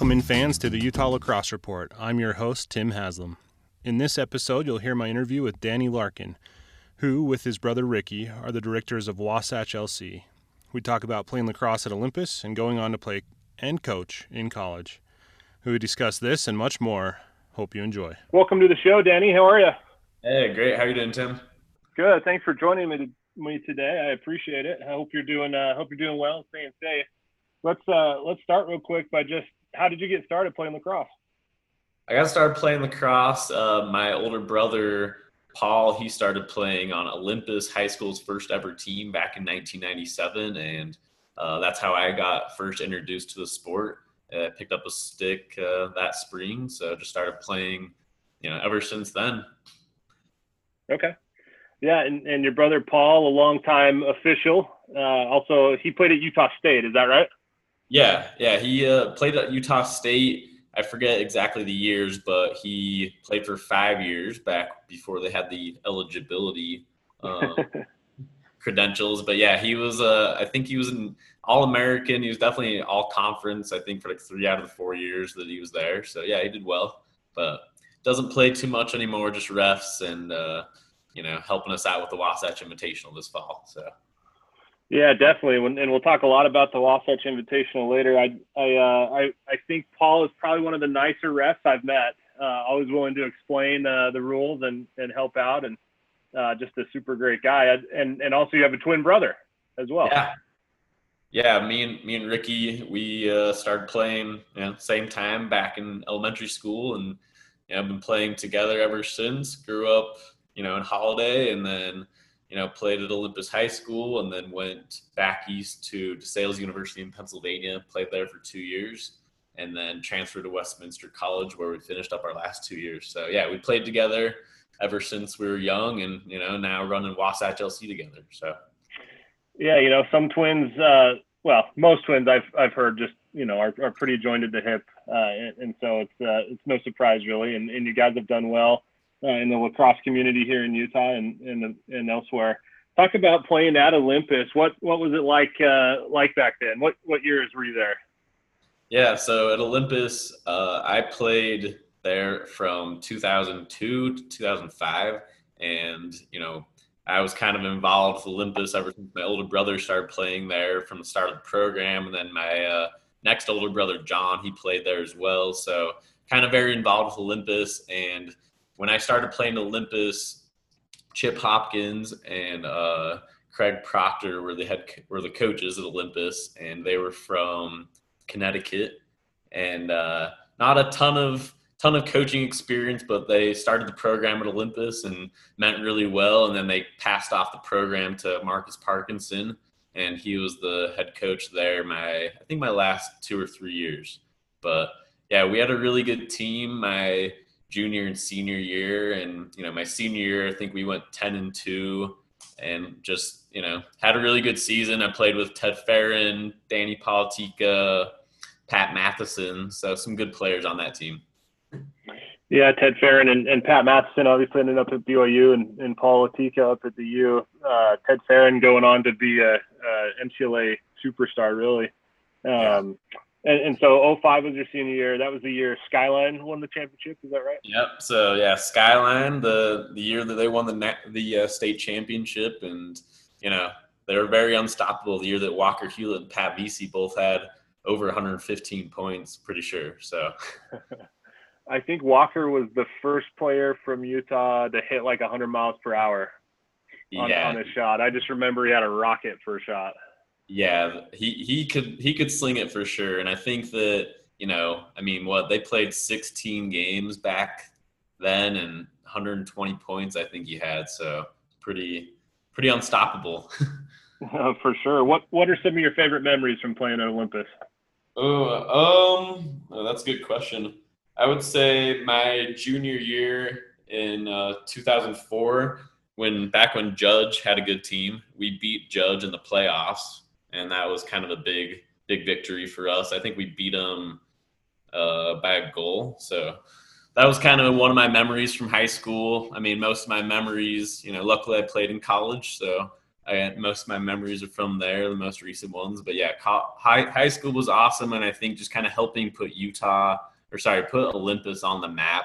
Welcome in fans to the Utah Lacrosse Report. I'm your host, Tim Haslam. In this episode, you'll hear my interview with Danny Larkin, who, with his brother Ricky, are the directors of Wasatch LC. We talk about playing lacrosse at Olympus and going on to play and coach in college. We discuss this and much more. Hope you enjoy. Welcome to the show, Danny. How are you? Hey, great. How are you doing, Tim? Good. Thanks for joining me, to, me today. I appreciate it. I hope you're doing. Uh, hope you're doing well and staying safe. Let's uh, let's start real quick by just how did you get started playing lacrosse? I got started playing lacrosse. Uh, my older brother Paul, he started playing on Olympus High School's first ever team back in 1997, and uh, that's how I got first introduced to the sport. I picked up a stick uh, that spring, so just started playing, you know, ever since then. Okay. Yeah, and, and your brother Paul, a longtime official. Uh, also, he played at Utah State. Is that right? Yeah, yeah. He uh, played at Utah State. I forget exactly the years, but he played for five years back before they had the eligibility um, credentials. But yeah, he was. Uh, I think he was an All American. He was definitely All Conference. I think for like three out of the four years that he was there. So yeah, he did well. But doesn't play too much anymore. Just refs and uh, you know helping us out with the Wasatch Invitational this fall. So. Yeah, definitely, and we'll talk a lot about the Wasatch Invitational later. I I uh, I, I think Paul is probably one of the nicer refs I've met. Uh, always willing to explain uh, the rules and, and help out, and uh, just a super great guy. And and also you have a twin brother as well. Yeah, yeah. Me and me and Ricky, we uh, started playing you know, same time back in elementary school, and you know, I've been playing together ever since. Grew up, you know, in Holladay, and then you know, played at Olympus High School and then went back east to DeSales University in Pennsylvania, played there for two years, and then transferred to Westminster College where we finished up our last two years. So yeah, we played together ever since we were young and, you know, now running Wasatch LC together. So yeah, you know, some twins, uh, well, most twins I've, I've heard just, you know, are, are pretty joined at the hip. Uh, and, and, so it's, uh, it's no surprise really. And, and you guys have done well uh, in the lacrosse community here in Utah and and, and elsewhere. Talk about playing at Olympus. What what was it like uh, like back then? What what years were you there? Yeah, so at Olympus, uh, I played there from 2002 to 2005, and you know I was kind of involved with Olympus ever since my older brother started playing there from the start of the program, and then my uh, next older brother John he played there as well. So kind of very involved with Olympus and when I started playing Olympus, Chip Hopkins and uh, Craig Proctor were the head were the coaches at Olympus, and they were from Connecticut, and uh, not a ton of ton of coaching experience, but they started the program at Olympus and meant really well, and then they passed off the program to Marcus Parkinson, and he was the head coach there. My I think my last two or three years, but yeah, we had a really good team. My junior and senior year. And, you know, my senior year, I think we went 10 and 2 and just, you know, had a really good season. I played with Ted Farron, Danny Politica, Pat Matheson. So some good players on that team. Yeah, Ted Farron and, and Pat Matheson obviously ended up at BYU and, and Paul Atika up at the U. Uh, Ted Farron going on to be a, a NCAA superstar, really. Um, yeah. And, and so 05 was your senior year. That was the year Skyline won the championship. Is that right? Yep. So yeah, Skyline, the the year that they won the the uh, state championship, and you know they were very unstoppable. The year that Walker Hewlett and Pat Vesey both had over 115 points, pretty sure. So. I think Walker was the first player from Utah to hit like 100 miles per hour on, yeah. on a shot. I just remember he had a rocket for a shot. Yeah, he he could he could sling it for sure, and I think that you know, I mean, what they played 16 games back then, and 120 points I think he had, so pretty pretty unstoppable. uh, for sure. What what are some of your favorite memories from playing at Olympus? Oh, um, oh, that's a good question. I would say my junior year in uh, 2004, when back when Judge had a good team, we beat Judge in the playoffs and that was kind of a big big victory for us. I think we beat them uh, by a goal, so that was kind of one of my memories from high school. I mean, most of my memories, you know, luckily I played in college, so I, most of my memories are from there, the most recent ones. But yeah, high high school was awesome, and I think just kind of helping put Utah or sorry, put Olympus on the map.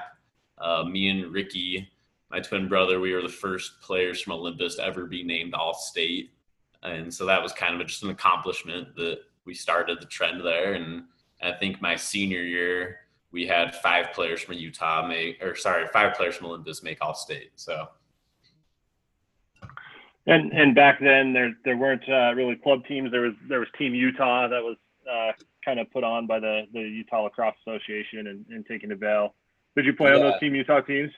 Uh, me and Ricky, my twin brother, we were the first players from Olympus to ever be named All State, and so that was kind of just an accomplishment that we started the trend there. And I think my senior year, we had five players from Utah make, or sorry, five players from Olympus make All State. So. And and back then there there weren't uh, really club teams. There was there was Team Utah that was uh, kind of put on by the the Utah Lacrosse Association and, and taken to Vail. Did you play yeah. on those Team Utah teams?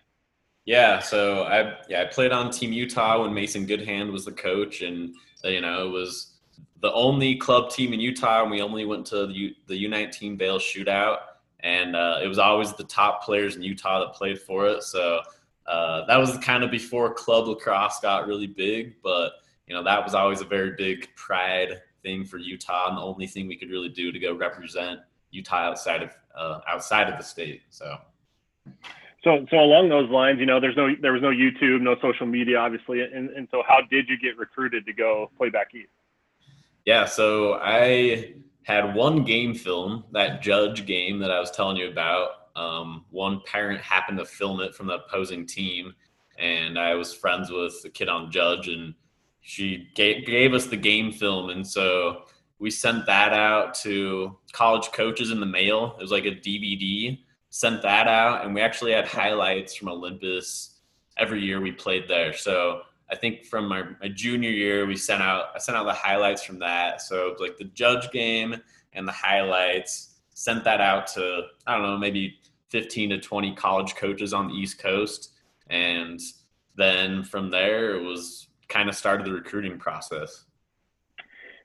Yeah, so I yeah I played on Team Utah when Mason Goodhand was the coach, and uh, you know it was the only club team in Utah, and we only went to the U, U19 Vail shootout, and uh, it was always the top players in Utah that played for it. So uh, that was kind of before club lacrosse got really big, but you know that was always a very big pride thing for Utah, and the only thing we could really do to go represent Utah outside of uh, outside of the state. So. So, so along those lines, you know, there's no, there was no YouTube, no social media, obviously, and, and so how did you get recruited to go play back east? Yeah, so I had one game film, that judge game that I was telling you about. Um, one parent happened to film it from the opposing team, and I was friends with the kid on judge, and she gave, gave us the game film, and so we sent that out to college coaches in the mail. It was like a DVD. Sent that out, and we actually had highlights from Olympus every year we played there. So I think from my, my junior year, we sent out I sent out the highlights from that. So like the judge game and the highlights. Sent that out to I don't know maybe 15 to 20 college coaches on the East Coast, and then from there it was kind of started the recruiting process.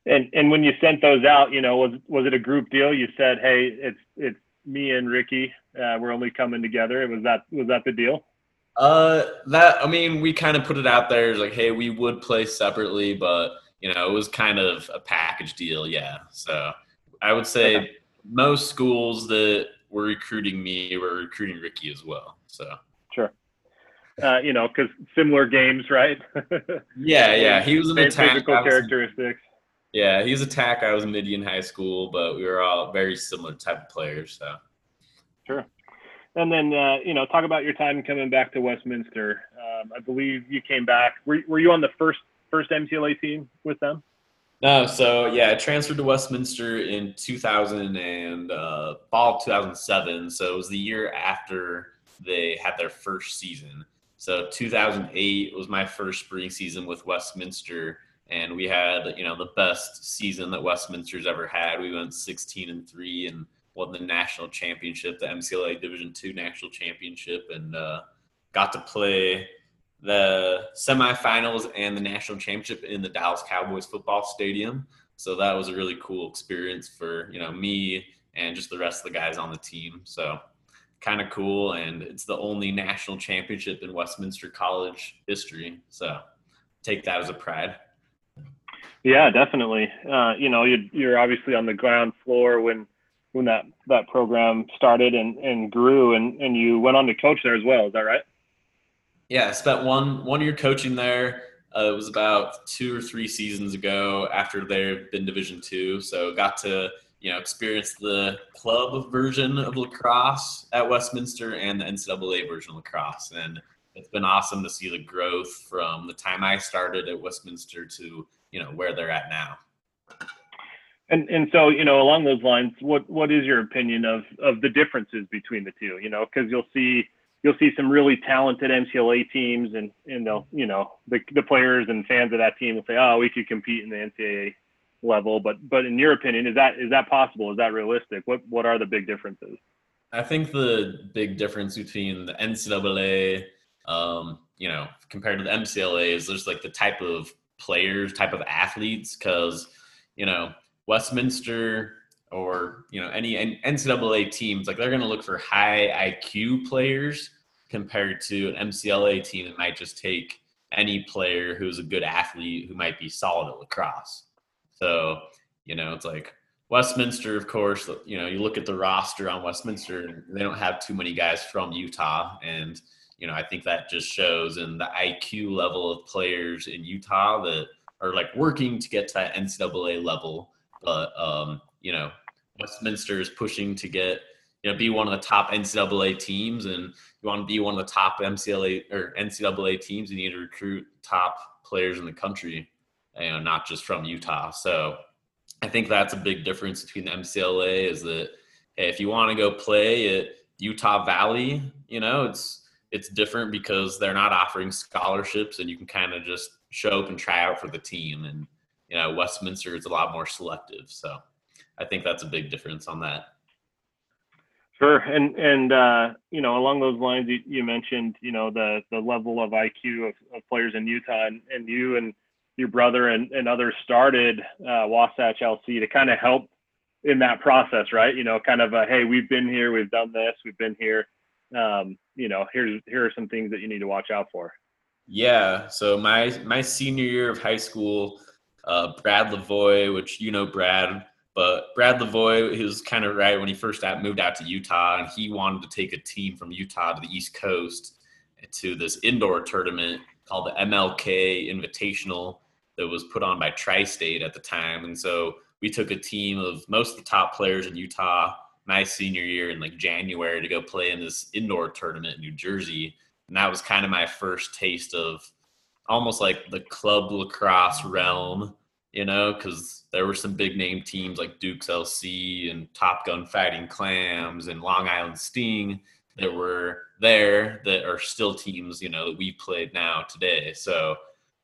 And and when you sent those out, you know, was was it a group deal? You said, "Hey, it's it's me and Ricky. Uh, we're only coming together." Was that was that the deal? Uh, that I mean, we kind of put it out there as like, hey, we would play separately, but you know, it was kind of a package deal, yeah. So I would say okay. most schools that were recruiting me were recruiting Ricky as well. So sure. Uh, you know, because similar games, right? yeah, yeah. He was an attack. Physical characteristics. Yeah, he was attack. I was in Midian high school, but we were all very similar type of players. So sure. And then, uh, you know, talk about your time coming back to Westminster. Um, I believe you came back. Were, were you on the first first MCLA team with them? No, so yeah, I transferred to Westminster in 2000 and uh, fall 2007. So it was the year after they had their first season. So 2008 was my first spring season with Westminster, and we had you know the best season that Westminster's ever had. We went 16 and three and won the national championship, the MCLA Division Two national championship, and uh, got to play the semifinals and the national championship in the Dallas Cowboys football stadium. So that was a really cool experience for you know me and just the rest of the guys on the team. So kind of cool, and it's the only national championship in Westminster College history. So take that as a pride. Yeah, definitely. Uh, you know, you're, you're obviously on the ground floor when when that that program started and and grew and and you went on to coach there as well is that right? Yeah i spent one one year coaching there. Uh, it was about two or three seasons ago after they've been division two. So got to you know experience the club version of lacrosse at westminster and the ncaa version of lacrosse. And it's been awesome to see the growth from the time i started at westminster to you know where they're at now and and so you know along those lines, what what is your opinion of of the differences between the two? You know, because you'll see you'll see some really talented MCLA teams, and and they'll you know the the players and fans of that team will say, oh, we could compete in the NCAA level. But but in your opinion, is that is that possible? Is that realistic? What what are the big differences? I think the big difference between the NCAA, um, you know, compared to the MCLA is there's like the type of players, type of athletes, because you know Westminster or you know any NCAA teams, like they're going to look for high IQ players compared to an MCLA team that might just take any player who's a good athlete who might be solid at lacrosse. So you know it's like Westminster, of course. You know you look at the roster on Westminster, and they don't have too many guys from Utah, and you know I think that just shows in the IQ level of players in Utah that are like working to get to that NCAA level, but um, you know, Westminster is pushing to get you know be one of the top NCAA teams, and you want to be one of the top MCLA or NCAA teams, you need to recruit top players in the country, you know, not just from Utah. So I think that's a big difference between the MCLA is that hey, if you want to go play at Utah Valley, you know, it's it's different because they're not offering scholarships and you can kind of just show up and try out for the team and you know Westminster is a lot more selective. So I think that's a big difference on that. Sure, and and uh, you know along those lines, you, you, mentioned you know the the level of IQ of, of players in Utah, and, and, you and your brother and, and others started uh, Wasatch LC to kind of help in that process, right? You know, kind of a hey, we've been here, we've done this, we've been here. Um, you know, here's here are some things that you need to watch out for. Yeah. So my my senior year of high school, uh, Brad Lavoie, which you know Brad, but Brad Lavoie, he was kind of right when he first moved out to Utah, and he wanted to take a team from Utah to the East Coast to this indoor tournament called the MLK Invitational that was put on by Tri-State at the time, and so we took a team of most of the top players in Utah my senior year in like January to go play in this indoor tournament in New Jersey. And that was kind of my first taste of almost like the club lacrosse realm, you know, because there were some big name teams like Duke's LC and Top Gun Fighting Clams and Long Island Sting that were there that are still teams, you know, that we played now today. So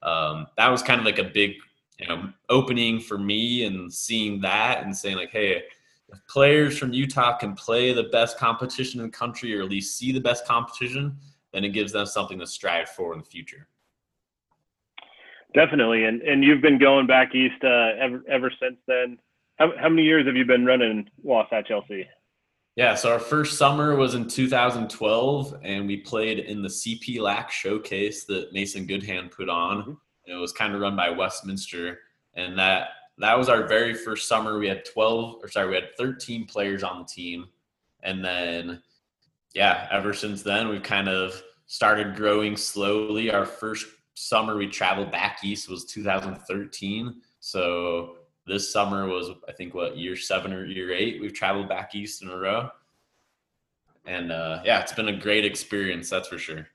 um, that was kind of like a big, you know, opening for me and seeing that and saying like, hey, if players from Utah can play the best competition in the country or at least see the best competition, then it gives them something to strive for in the future. Definitely, and and you've been going back east uh, ever ever since then. How how many years have you been running Wasatch LC? Yeah, so our first summer was in 2012, and we played in the CP LAC showcase that Mason Goodhand put on. Mm-hmm. It was kind of run by Westminster, and that that was our very first summer. We had 12, or sorry, we had 13 players on the team. And then, yeah, ever since then, we've kind of started growing slowly. Our first summer we traveled back east was 2013. So this summer was, I think, what, year seven or year eight? We've traveled back east in a row. And uh, yeah, it's been a great experience, that's for sure.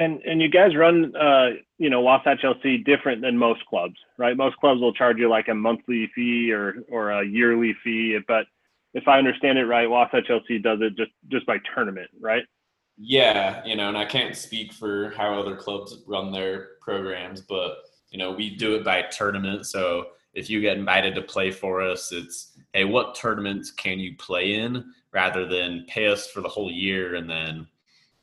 And and you guys run uh, you know Wasatch LC different than most clubs, right? Most clubs will charge you like a monthly fee or or a yearly fee, but if I understand it right, Wasatch LC does it just just by tournament, right? Yeah, you know, and I can't speak for how other clubs run their programs, but you know, we do it by tournament. So if you get invited to play for us, it's hey, what tournaments can you play in rather than pay us for the whole year and then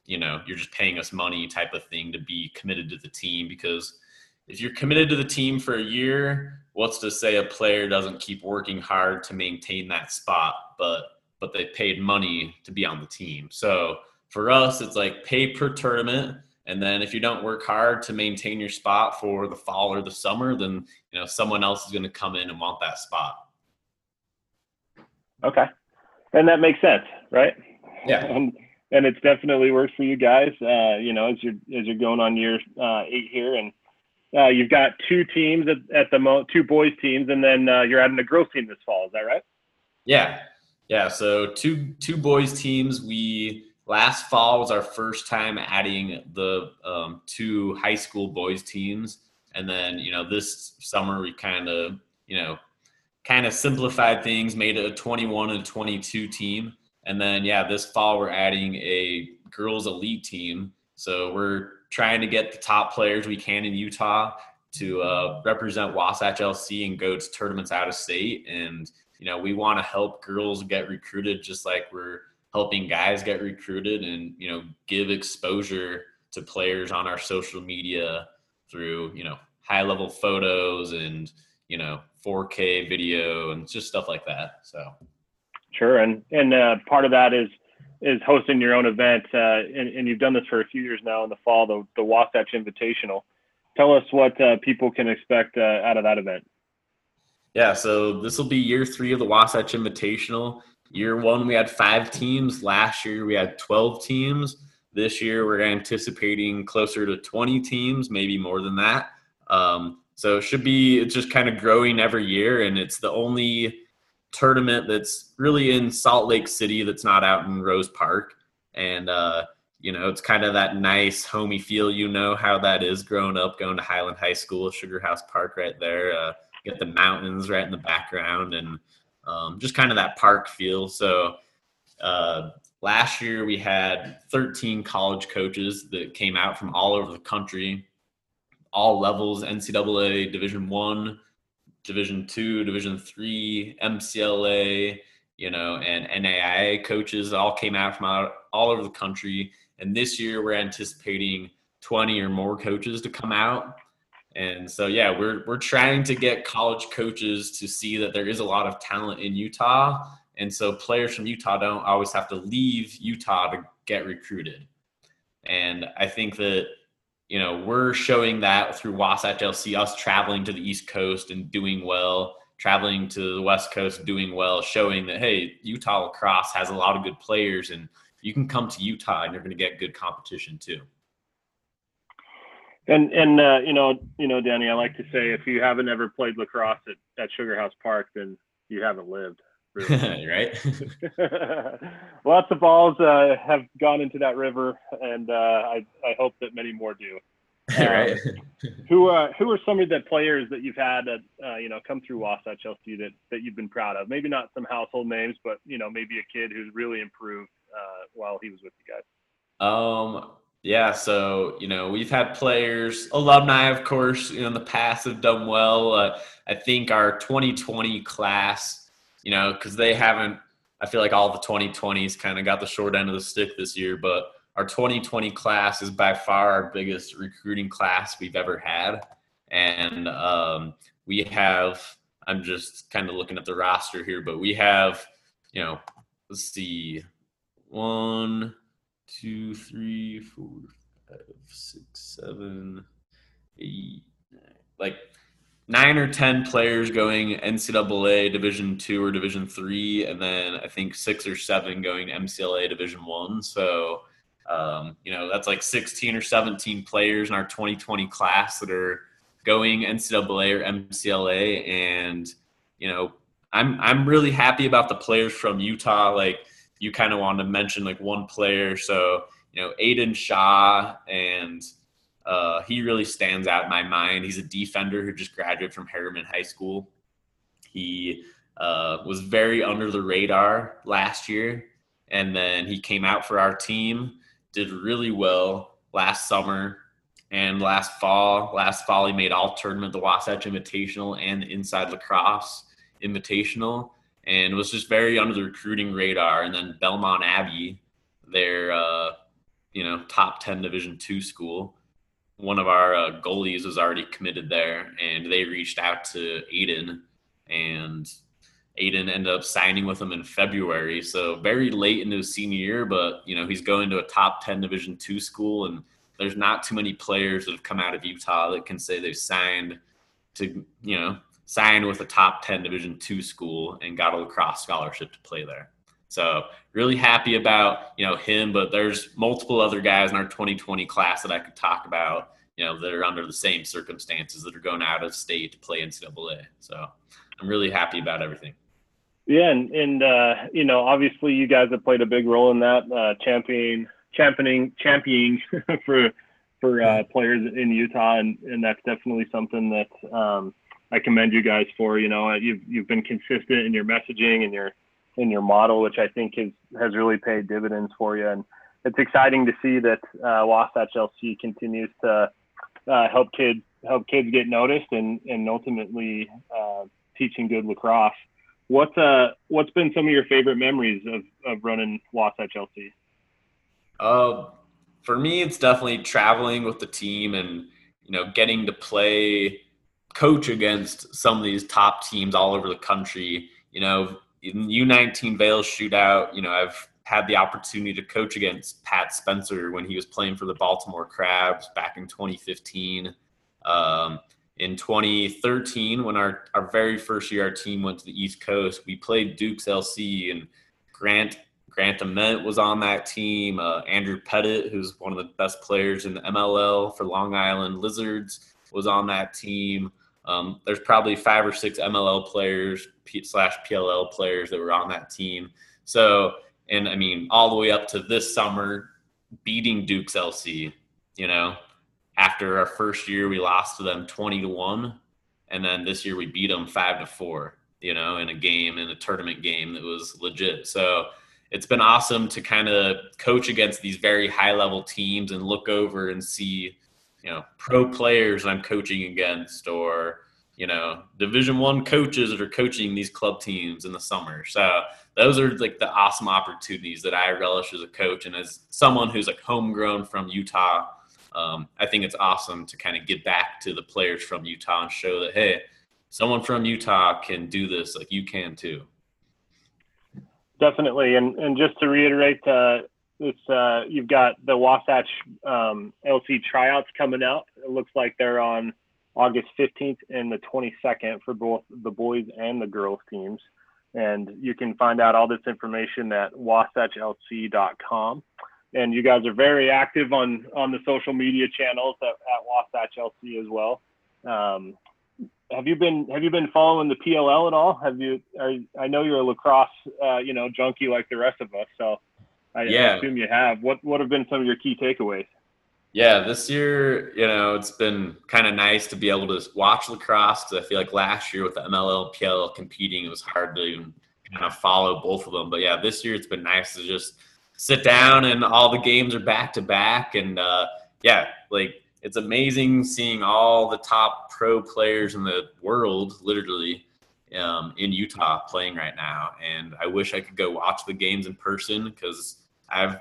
you know you're just paying us money type of thing to be committed to the team because if you're committed to the team for a year what's to say a player doesn't keep working hard to maintain that spot but but they paid money to be on the team? So for us it's like pay per tournament and then if you don't work hard to maintain your spot for the fall or the summer then you know someone else is going to come in and want that spot. Okay. And that makes sense right? Yeah and it's definitely worked for you guys. Uh, you know, as you're as you're going on year uh, eight here, and uh, you've got two teams at, at the mo two boys teams, and then uh, you're adding a girls team this fall. Is that right? Yeah, yeah. So two two boys teams. We last fall was our first time adding the um, two high school boys teams, and then you know this summer we kind of you know kind of simplified things, made it a 21 and 22 team and then, yeah, this fall we're adding a girls elite team. So we're trying to get the top players we can in Utah to uh, represent Wasatch LC and go to tournaments out of state. And, you know, we want to help girls get recruited just like we're helping guys get recruited and, you know, give exposure to players on our social media through, you know, high level photos and, you know, 4K video and just stuff like that. So. Sure, and and uh, part of that is is hosting your own event, uh, and, and, you've done this for a few years now in the fall, the the Wasatch Invitational. Tell us what uh, people can expect uh, out of that event. Yeah, so this will be year three of the Wasatch Invitational. Year one, we had five teams. Last year, we had 12 teams. This year, we're anticipating closer to 20 teams, maybe more than that. Um, So it should be it's just kind of growing every year, and it's the only tournament that's really in Salt Lake City that's not out in Rose Park, and uh, you know it's kind of that nice homey feel. You know how that is growing up, going to Highland High School, Sugar House Park, right there. Uh, get the mountains right in the background, and um, just kind of that park feel. So uh, last year we had 13 college coaches that came out from all over the country all levels ncaa division one division two division three mcla you know and naia coaches all came out from out, all over the country. And this year we're anticipating 20 or more coaches to come out. And so yeah we're we're trying to get college coaches to see that there is a lot of talent in utah. And so players from utah don't always have to leave utah to get recruited. And i think that you know, we're showing that through Wasatch LC, us traveling to the East Coast and doing well, traveling to the West Coast doing well, showing that hey, Utah lacrosse has a lot of good players, and you can come to Utah and you're going to get good competition too. And and uh, you know, you know, Danny, I like to say if you haven't ever played lacrosse at, at Sugar House Park, then you haven't lived. Really. right? Lots of balls uh, have gone into that river, and uh, I, I hope that many more do. Um, right. who uh, who are some of the players that you've had that uh, you know come through Wasatch LC that that you've been proud of? Maybe not some household names, but you know maybe a kid who's really improved uh, while he was with you guys. Um. Yeah. So you know we've had players, alumni, of course, you know, in the past have done well. Uh, I think our 2020 class you know, because they haven't. I feel like all the 2020s kind of got the short end of the stick this year, but our 2020 class is by far our biggest recruiting class we've ever had, and um, we have. I'm just kind of looking at the roster here, but we have, you know, let's see, one, two, three, four, five, six, seven, eight, nine, like nine or ten players going NCAA Division two or Division three, and then I think six or seven going MCLA Division one. So um, you know that's like sixteen or seventeen players in our 2020 class that are going NCAA or MCLA, and you know I'm I'm really happy about the players from Utah. Like you kind of wanted to mention like one player, so you know Aiden Shaw and uh, he really stands out in my mind. He's a defender who just graduated from Herriman High School. He uh, was very under the radar last year, and then he came out for our team, did really well last summer and last fall. Last fall, he made all tournament, the Wasatch Invitational and the Inside Lacrosse Invitational, and was just very under the recruiting radar. And then Belmont Abbey, their uh, you know top ten Division two school one of our uh, goalies was already committed there, and they reached out to Aiden, and Aiden ended up signing with them in February. So very late into his senior year, but you know he's going to a top ten Division two school, and there's not too many players that have come out of Utah that can say they've signed to you know signed with a top ten Division two school and got a lacrosse scholarship to play there. So really happy about you know him, but there's multiple other guys in our 2020 class that I could talk about. You know that are under the same circumstances that are going out of state to play NCAA. So I'm really happy about everything. Yeah, and and uh, you know obviously you guys have played a big role in that uh, championing championing championing for for uh, players in Utah, and and that's definitely something that um, I commend you guys for. You know, you've you've been consistent in your messaging and your in your model, which I think has has really paid dividends for you. And it's exciting to see that uh, Wasatch LC continues to uh, help kids help kids get noticed and and ultimately uh, teaching good lacrosse. What's uh what's been some of your favorite memories of of running Wasatch LC? Uh, for me, it's definitely traveling with the team and you know getting to play coach against some of these top teams all over the country. You know, in U19 Vail shootout, you know, I've had the opportunity to coach against Pat Spencer when he was playing for the Baltimore Crabs back in 2015. Um, in 2013, when our, our very first year our team went to the East Coast, we played Duke's LC and Grant Grant Ament was on that team. Uh, Andrew Pettit, who's one of the best players in the MLL for Long Island Lizards, was on that team. Um, there's probably five or six MLL players slash PLL players that were on that team. So, and I mean, all the way up to this summer, beating Duke's LC. You know, after our first year, we lost to them twenty to one, and then this year we beat them five to four. You know, in a game in a tournament game that was legit. So it's been awesome to kind of coach against these very high level teams and look over and see you know pro players I'm coaching against or you know division one coaches that are coaching these club teams in the summer. So those are like the awesome opportunities that I relish as a coach and as someone who's like homegrown from Utah um, I think it's awesome to kind of get back to the players from Utah and show that hey someone from Utah can do this like you can too. Definitely. And and just to reiterate uh, it's uh, you've got the Wasatch um, LC tryouts coming out. It looks like they're on August 15th and the 22nd for both the boys and the girls teams. And you can find out all this information at wasatchlc.com. And you guys are very active on on the social media channels at, at Wasatch LC as well. Um, have you been have you been following the PLL at all? Have you? I know you're a lacrosse, uh, you know, junkie like the rest of us. So I yeah. assume you have. What what have been some of your key takeaways? Yeah, this year, you know, it's been kind of nice to be able to watch lacrosse because I feel like last year with the MLL, PLL competing, it was hard to even kind of follow both of them. But yeah, this year it's been nice to just sit down and all the games are back to back. And uh, yeah, like it's amazing seeing all the top pro players in the world, literally, um, in Utah playing right now. And I wish I could go watch the games in person because I've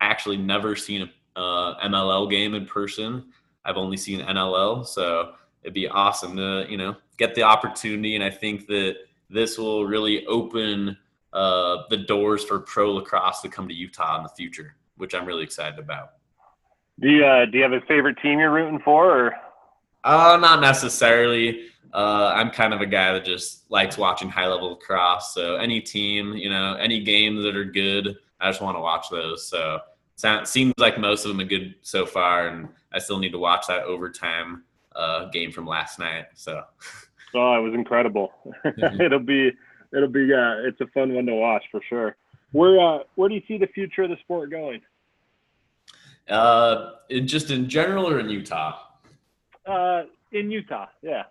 actually never seen a uh, MLL game in person. I've only seen NLL, so it'd be awesome to you know get the opportunity. And I think that this will really open uh, the doors for pro lacrosse to come to Utah in the future, which I'm really excited about. Do you uh, do you have a favorite team you're rooting for? Or? Uh, not necessarily. Uh, I'm kind of a guy that just likes watching high level lacrosse. So any team, you know, any games that are good, I just want to watch those. So it seems like most of them are good so far, and I still need to watch that overtime uh, game from last night. So. Oh, it was incredible. It'll be, it'll be, uh, it's a fun one to watch for sure. Where, uh, where do you see the future of the sport going? Uh, in, just in general or in Utah? Uh, in Utah, yeah.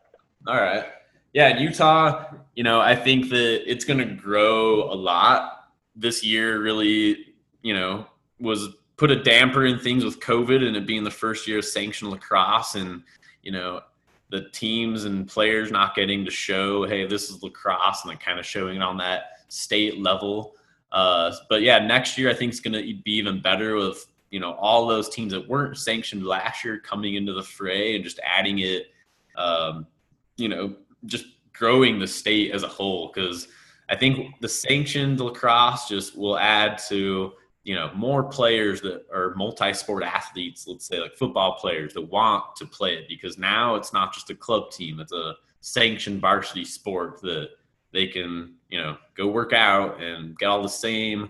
All right. Yeah, in Utah, you know, I think that it's going to grow a lot this year really, you know, was put a damper in things with COVID and it being the first year of sanctioned lacrosse and, you know, the teams and players not getting to show, hey, this is lacrosse and like kind of showing it on that state level. Uh, but yeah, next year I think it's going to be even better with, you know, all those teams that weren't sanctioned last year coming into the fray and just adding it, um, you know, just growing the state as a whole. Cause I think the sanctioned lacrosse just will add to you know more players that are multi-sport athletes let's say like football players that want to play it because now it's not just a club team it's a sanctioned varsity sport that they can you know go work out and get all the same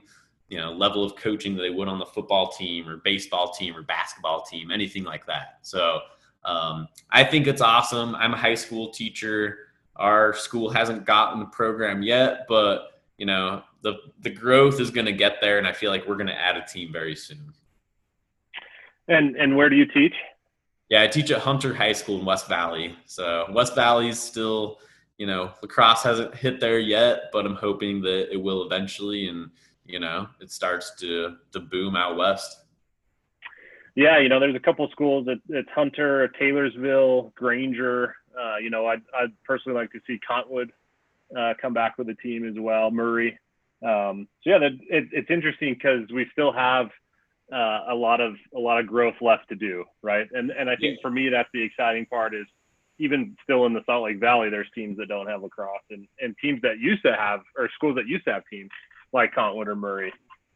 you know level of coaching that they would on the football team or baseball team or basketball team anything like that. So um, i think it's awesome. I'm a high school teacher our school hasn't gotten the program yet, but you know the the growth is going to get there, and I feel like we're going to add a team very soon. And and where do you teach? Yeah, I teach at Hunter High School in West Valley. So West Valley's still, you know, lacrosse hasn't hit there yet, but I'm hoping that it will eventually, and you know, it starts to to boom out west. Yeah, you know, there's a couple schools at, at Hunter, Taylorsville, Granger, uh, you know, I'd, I'd, personally like to see Cottonwood uh, come back with the team as well, Murray. Um, so yeah, that, it, it's interesting because we still have uh, a lot of a lot of growth left to do, right? And and I think yeah. for me that's the exciting part is even still in the Salt Lake Valley, there's teams that don't have lacrosse, and and teams that used to have or schools that used to have teams like Cottonwood or Murray.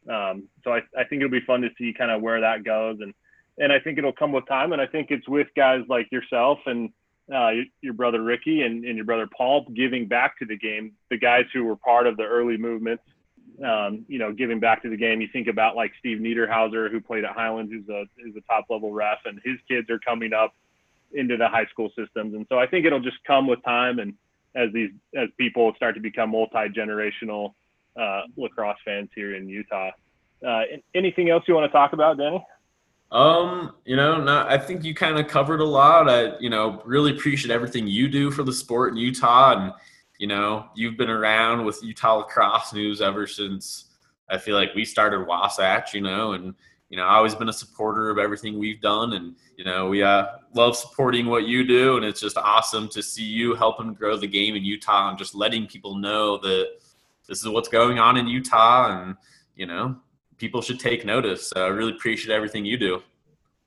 Um, so I, I think it'll be fun to see kind of where that goes, and and I think it'll come with time, and I think it's with guys like yourself and uh, your, brother Ricky and, and, your brother Paul giving back to the game, the guys who were part of the early movements, um, you know, giving back to the game. You think about like Steve Niederhauser, who played at Highlands, who's a, who's a top level ref, and his kids are coming up into the high school systems. And so I think it'll just come with time and as these as people start to become multi generational uh, lacrosse fans here in Utah. Uh, anything else you want to talk about, Danny? Um, you know, not, I think you kind of covered a lot. I, you know, really appreciate everything you do for the sport in Utah. And, you know, you've been around with Utah lacrosse news ever since I feel like we started Wasatch, you know, and, you know, I've always been a supporter of everything we've done. And, you know, we uh, love supporting what you do. And it's just awesome to see you helping grow the game in Utah and just letting people know that this is what's going on in Utah. And, you know, people should take notice. I really appreciate everything you do.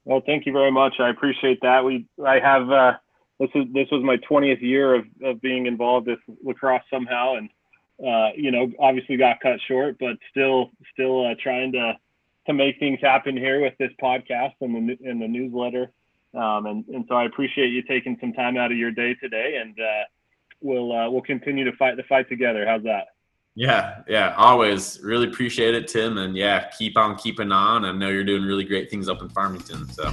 Well, thank you very much. I appreciate that. We, I have, uh, this is, this was my 20th year of, of being involved with lacrosse somehow. And, uh, you know, obviously got cut short, but still, still uh, trying to, to make things happen here with this podcast and the, and the newsletter. Um, and, and so I appreciate you taking some time out of your day today and, uh, we'll, uh, we'll continue to fight the fight together. How's that? Yeah, yeah, always really appreciate it, Tim, and yeah, keep on keeping on. I know you're doing really great things up in Farmington, so.